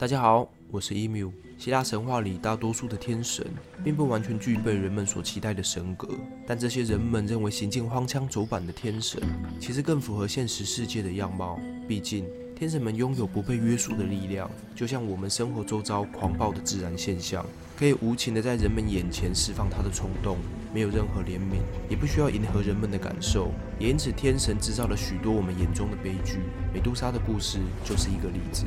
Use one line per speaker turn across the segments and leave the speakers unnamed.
大家好，我是 Emu。希腊神话里大多数的天神，并不完全具备人们所期待的神格，但这些人们认为行径荒腔走板的天神，其实更符合现实世界的样貌。毕竟，天神们拥有不被约束的力量，就像我们生活周遭狂暴的自然现象，可以无情的在人们眼前释放他的冲动，没有任何怜悯，也不需要迎合人们的感受。也因此，天神制造了许多我们眼中的悲剧。美杜莎的故事就是一个例子。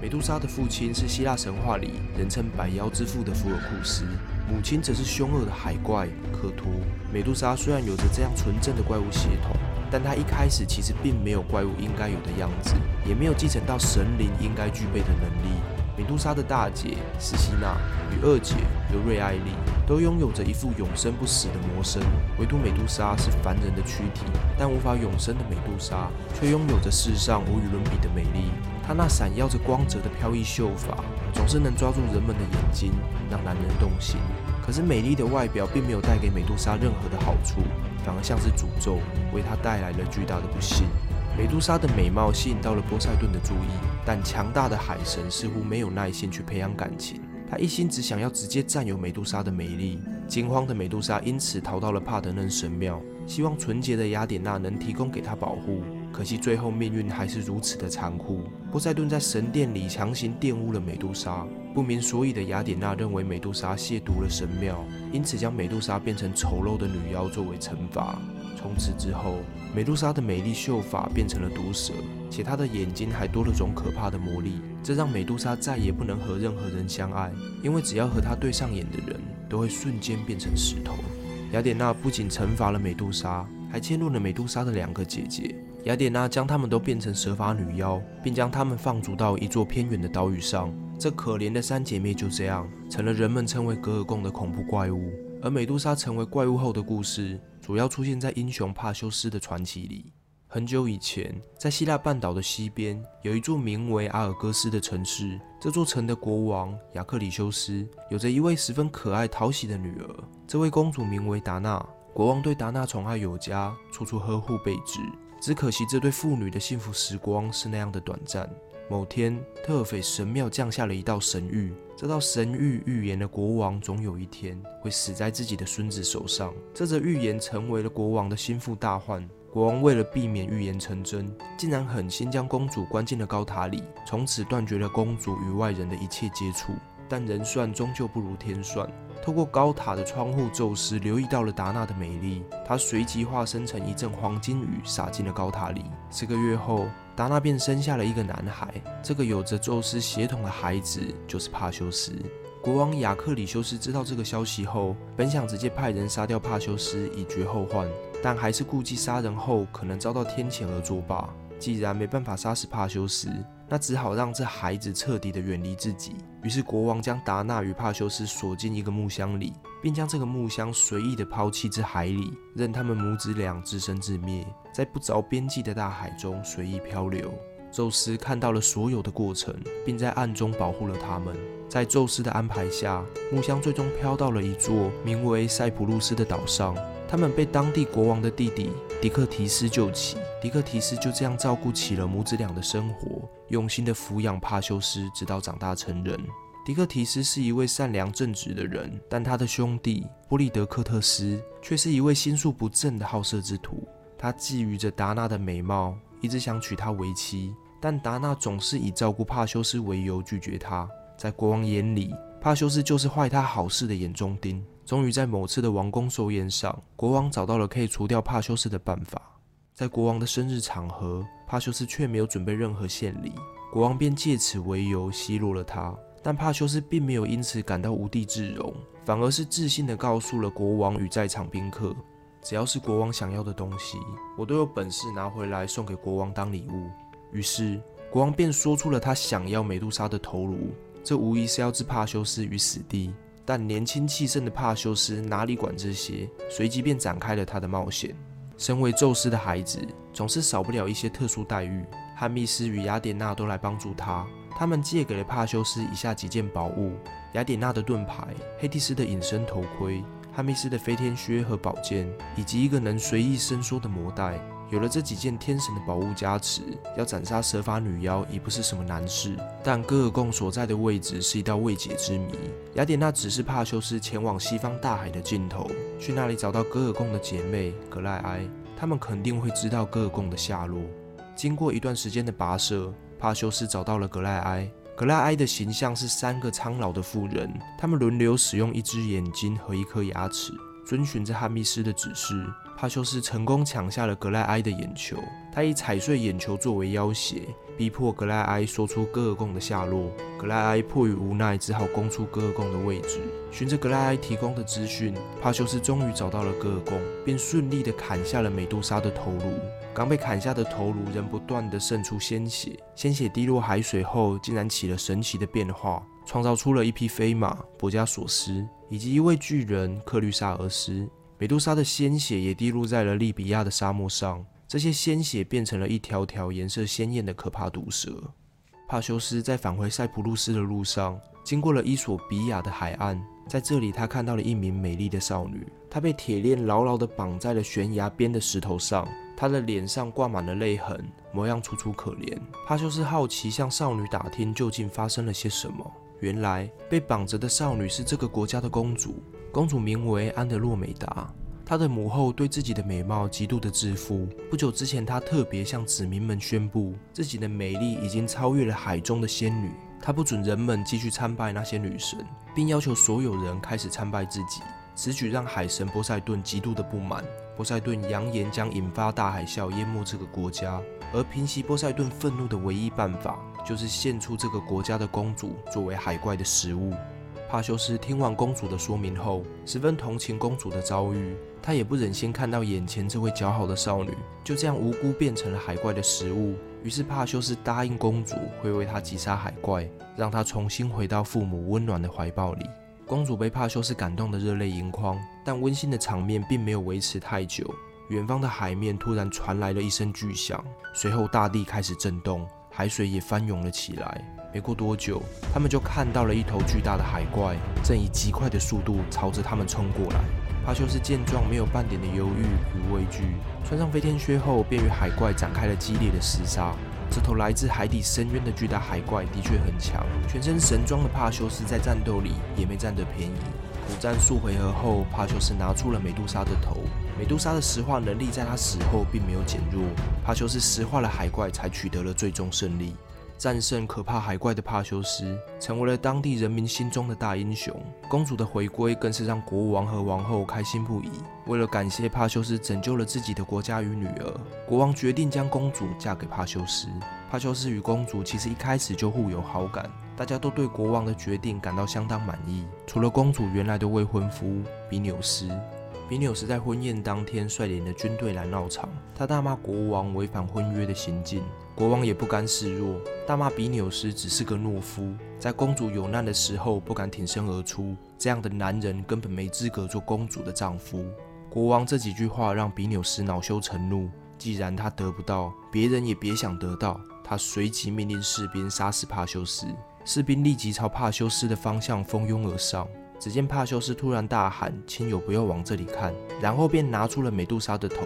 美杜莎的父亲是希腊神话里人称百妖之父的福尔库斯，母亲则是凶恶的海怪科托。美杜莎虽然有着这样纯正的怪物血统，但她一开始其实并没有怪物应该有的样子，也没有继承到神灵应该具备的能力。美杜莎的大姐斯西娜与二姐尤瑞艾丽都拥有着一副永生不死的魔身，唯独美杜莎是凡人的躯体，但无法永生的美杜莎却拥有着世上无与伦比的美丽。她那闪耀着光泽的飘逸秀发，总是能抓住人们的眼睛，让男人动心。可是美丽的外表并没有带给美杜莎任何的好处，反而像是诅咒，为她带来了巨大的不幸。美杜莎的美貌吸引到了波塞顿的注意，但强大的海神似乎没有耐心去培养感情，他一心只想要直接占有美杜莎的美丽。惊慌的美杜莎因此逃到了帕德嫩神庙，希望纯洁的雅典娜能提供给她保护。可惜最后命运还是如此的残酷，波塞顿在神殿里强行玷污了美杜莎。不明所以的雅典娜认为美杜莎亵渎了神庙，因此将美杜莎变成丑陋的女妖作为惩罚。从此之后，美杜莎的美丽秀发变成了毒蛇，且她的眼睛还多了种可怕的魔力，这让美杜莎再也不能和任何人相爱，因为只要和她对上眼的人，都会瞬间变成石头。雅典娜不仅惩罚了美杜莎，还迁怒了美杜莎的两个姐姐。雅典娜将她们都变成蛇发女妖，并将她们放逐到一座偏远的岛屿上。这可怜的三姐妹就这样成了人们称为格尔贡的恐怖怪物。而美杜莎成为怪物后的故事。主要出现在英雄帕修斯的传奇里。很久以前，在希腊半岛的西边，有一座名为阿尔戈斯的城市。这座城的国王雅克里修斯有着一位十分可爱讨喜的女儿，这位公主名为达娜。国王对达娜宠爱有加，处处呵护备至。只可惜，这对父女的幸福时光是那样的短暂。某天，特尔斐神庙降下了一道神谕。这道神谕预言了国王总有一天会死在自己的孙子手上。这则预言成为了国王的心腹大患。国王为了避免预言成真，竟然狠心将公主关进了高塔里，从此断绝了公主与外人的一切接触。但人算终究不如天算。透过高塔的窗户，宙斯留意到了达娜的美丽，他随即化身成一阵黄金雨，洒进了高塔里。四个月后，达娜便生下了一个男孩。这个有着宙斯血统的孩子就是帕修斯。国王雅克里修斯知道这个消息后，本想直接派人杀掉帕修斯以绝后患，但还是顾忌杀人后可能遭到天谴而作罢。既然没办法杀死帕修斯，那只好让这孩子彻底的远离自己。于是国王将达纳与帕修斯锁进一个木箱里，并将这个木箱随意的抛弃至海里，任他们母子俩自生自灭，在不着边际的大海中随意漂流。宙斯看到了所有的过程，并在暗中保护了他们。在宙斯的安排下，木箱最终飘到了一座名为塞浦路斯的岛上。他们被当地国王的弟弟迪克提斯救起，迪克提斯就这样照顾起了母子俩的生活，用心的抚养帕修斯，直到长大成人。迪克提斯是一位善良正直的人，但他的兄弟波利德克特斯却是一位心术不正的好色之徒。他觊觎着达娜的美貌，一直想娶她为妻，但达娜总是以照顾帕修斯为由拒绝他。在国王眼里，帕修斯就是坏他好事的眼中钉。终于在某次的王宫寿宴上，国王找到了可以除掉帕修斯的办法。在国王的生日场合，帕修斯却没有准备任何献礼，国王便借此为由奚落了他。但帕修斯并没有因此感到无地自容，反而是自信地告诉了国王与在场宾客：只要是国王想要的东西，我都有本事拿回来送给国王当礼物。于是，国王便说出了他想要美杜莎的头颅，这无疑是要置帕修斯于死地。但年轻气盛的帕修斯哪里管这些，随即便展开了他的冒险。身为宙斯的孩子，总是少不了一些特殊待遇。汉密斯与雅典娜都来帮助他，他们借给了帕修斯以下几件宝物：雅典娜的盾牌、黑蒂斯的隐身头盔、汉密斯的飞天靴和宝剑，以及一个能随意伸缩的魔带。有了这几件天神的宝物加持，要斩杀蛇发女妖已不是什么难事。但戈尔贡所在的位置是一道未解之谜。雅典娜只是帕修斯前往西方大海的尽头，去那里找到戈尔贡的姐妹格莱埃，他们肯定会知道戈尔贡的下落。经过一段时间的跋涉，帕修斯找到了格莱埃。格莱埃的形象是三个苍老的妇人，他们轮流使用一只眼睛和一颗牙齿，遵循着汉密斯的指示。帕修斯成功抢下了格莱埃的眼球，他以踩碎眼球作为要挟，逼迫格莱埃说出戈尔贡的下落。格莱埃迫于无奈，只好供出戈尔贡的位置。循着格莱埃提供的资讯，帕修斯终于找到了戈尔贡，便顺利地砍下了美杜莎的头颅。刚被砍下的头颅仍不断地渗出鲜血，鲜血滴落海水后，竟然起了神奇的变化，创造出了一匹飞马博加索斯，以及一位巨人克律萨俄斯。美杜莎的鲜血也滴落在了利比亚的沙漠上，这些鲜血变成了一条条颜色鲜艳的可怕毒蛇。帕修斯在返回塞浦路斯的路上，经过了伊索比亚的海岸，在这里他看到了一名美丽的少女，她被铁链牢牢地绑在了悬崖边的石头上，她的脸上挂满了泪痕，模样楚楚可怜。帕修斯好奇向少女打听究竟发生了些什么，原来被绑着的少女是这个国家的公主。公主名为安德洛美达，她的母后对自己的美貌极度的自负。不久之前，她特别向子民们宣布，自己的美丽已经超越了海中的仙女。她不准人们继续参拜那些女神，并要求所有人开始参拜自己。此举让海神波塞顿极度的不满。波塞顿扬言将引发大海啸，淹没这个国家。而平息波塞顿愤怒的唯一办法，就是献出这个国家的公主作为海怪的食物。帕修斯听完公主的说明后，十分同情公主的遭遇。他也不忍心看到眼前这位姣好的少女就这样无辜变成了海怪的食物。于是帕修斯答应公主会为她击杀海怪，让她重新回到父母温暖的怀抱里。公主被帕修斯感动得热泪盈眶，但温馨的场面并没有维持太久。远方的海面突然传来了一声巨响，随后大地开始震动，海水也翻涌了起来。没过多久，他们就看到了一头巨大的海怪，正以极快的速度朝着他们冲过来。帕修斯见状，没有半点的犹豫与畏惧，穿上飞天靴后，便与海怪展开了激烈的厮杀。这头来自海底深渊的巨大海怪的确很强，全身神装的帕修斯在战斗里也没占得便宜。苦战数回合后，帕修斯拿出了美杜莎的头。美杜莎的石化能力在他死后并没有减弱，帕修斯石化了海怪，才取得了最终胜利。战胜可怕海怪的帕修斯，成为了当地人民心中的大英雄。公主的回归更是让国王和王后开心不已。为了感谢帕修斯拯救了自己的国家与女儿，国王决定将公主嫁给帕修斯。帕修斯与公主其实一开始就互有好感，大家都对国王的决定感到相当满意。除了公主原来的未婚夫比纽斯。比纽斯在婚宴当天率领的军队来闹场，他大骂国王违反婚约的行径，国王也不甘示弱，大骂比纽斯只是个懦夫，在公主有难的时候不敢挺身而出，这样的男人根本没资格做公主的丈夫。国王这几句话让比纽斯恼羞成怒，既然他得不到，别人也别想得到。他随即命令士兵杀死帕修斯，士兵立即朝帕修斯的方向蜂拥而上。只见帕修斯突然大喊：“亲友不要往这里看！”然后便拿出了美杜莎的头。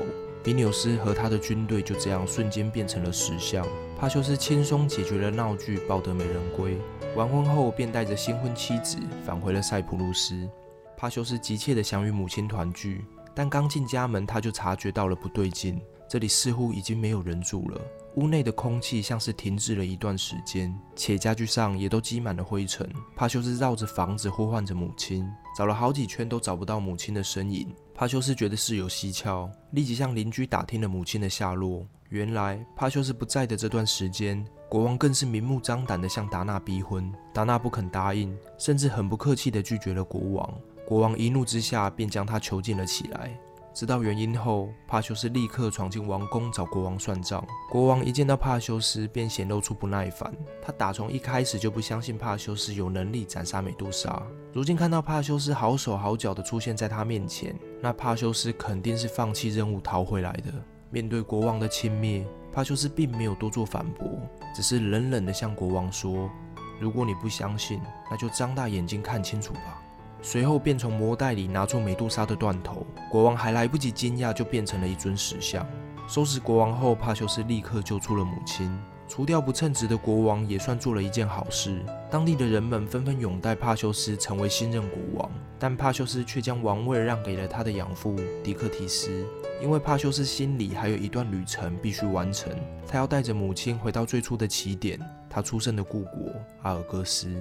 比纽斯和他的军队就这样瞬间变成了石像。帕修斯轻松解决了闹剧，抱得美人归。完婚后，便带着新婚妻子返回了塞浦路斯。帕修斯急切地想与母亲团聚，但刚进家门，他就察觉到了不对劲，这里似乎已经没有人住了。屋内的空气像是停滞了一段时间，且家具上也都积满了灰尘。帕修斯绕着房子呼唤着母亲，找了好几圈都找不到母亲的身影。帕修斯觉得事有蹊跷，立即向邻居打听了母亲的下落。原来帕修斯不在的这段时间，国王更是明目张胆地向达纳逼婚。达纳不肯答应，甚至很不客气地拒绝了国王。国王一怒之下，便将他囚禁了起来。知道原因后，帕修斯立刻闯进王宫找国王算账。国王一见到帕修斯，便显露出不耐烦。他打从一开始就不相信帕修斯有能力斩杀美杜莎。如今看到帕修斯好手好脚的出现在他面前，那帕修斯肯定是放弃任务逃回来的。面对国王的轻蔑，帕修斯并没有多做反驳，只是冷冷地向国王说：“如果你不相信，那就张大眼睛看清楚吧。”随后便从魔袋里拿出美杜莎的断头，国王还来不及惊讶，就变成了一尊石像。收拾国王后，帕修斯立刻救出了母亲。除掉不称职的国王，也算做了一件好事。当地的人们纷纷拥戴帕修斯成为新任国王，但帕修斯却将王位让给了他的养父迪克提斯，因为帕修斯心里还有一段旅程必须完成，他要带着母亲回到最初的起点，他出生的故国阿尔戈斯。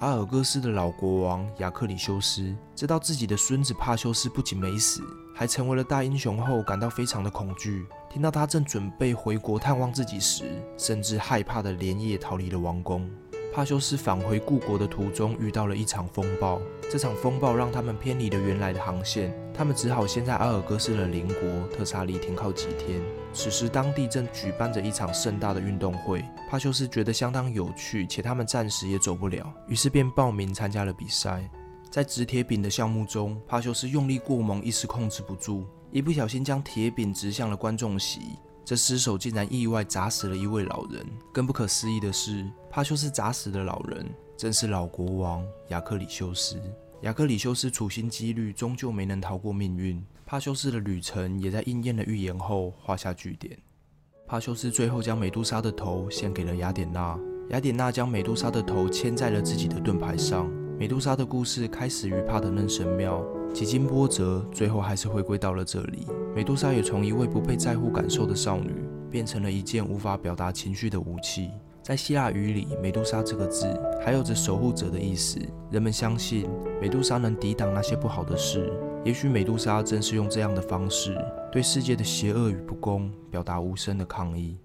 阿尔戈斯的老国王亚克里修斯知道自己的孙子帕修斯不仅没死，还成为了大英雄后，感到非常的恐惧。听到他正准备回国探望自己时，甚至害怕的连夜逃离了王宫。帕修斯返回故国的途中遇到了一场风暴，这场风暴让他们偏离了原来的航线，他们只好先在阿尔戈斯的邻国特萨利停靠几天。此时当地正举办着一场盛大的运动会，帕修斯觉得相当有趣，且他们暂时也走不了，于是便报名参加了比赛。在掷铁饼的项目中，帕修斯用力过猛，一时控制不住，一不小心将铁饼掷向了观众席。这失手竟然意外砸死了一位老人。更不可思议的是，帕修斯砸死的老人正是老国王亚克里修斯。亚克里修斯处心积虑，终究没能逃过命运。帕修斯的旅程也在应验了预言后画下句点。帕修斯最后将美杜莎的头献给了雅典娜，雅典娜将美杜莎的头牵在了自己的盾牌上。美杜莎的故事开始于帕德嫩神庙。几经波折，最后还是回归到了这里。美杜莎也从一位不被在乎感受的少女，变成了一件无法表达情绪的武器。在希腊语里，“美杜莎”这个字还有着守护者的意思。人们相信美杜莎能抵挡那些不好的事。也许美杜莎正是用这样的方式，对世界的邪恶与不公表达无声的抗议。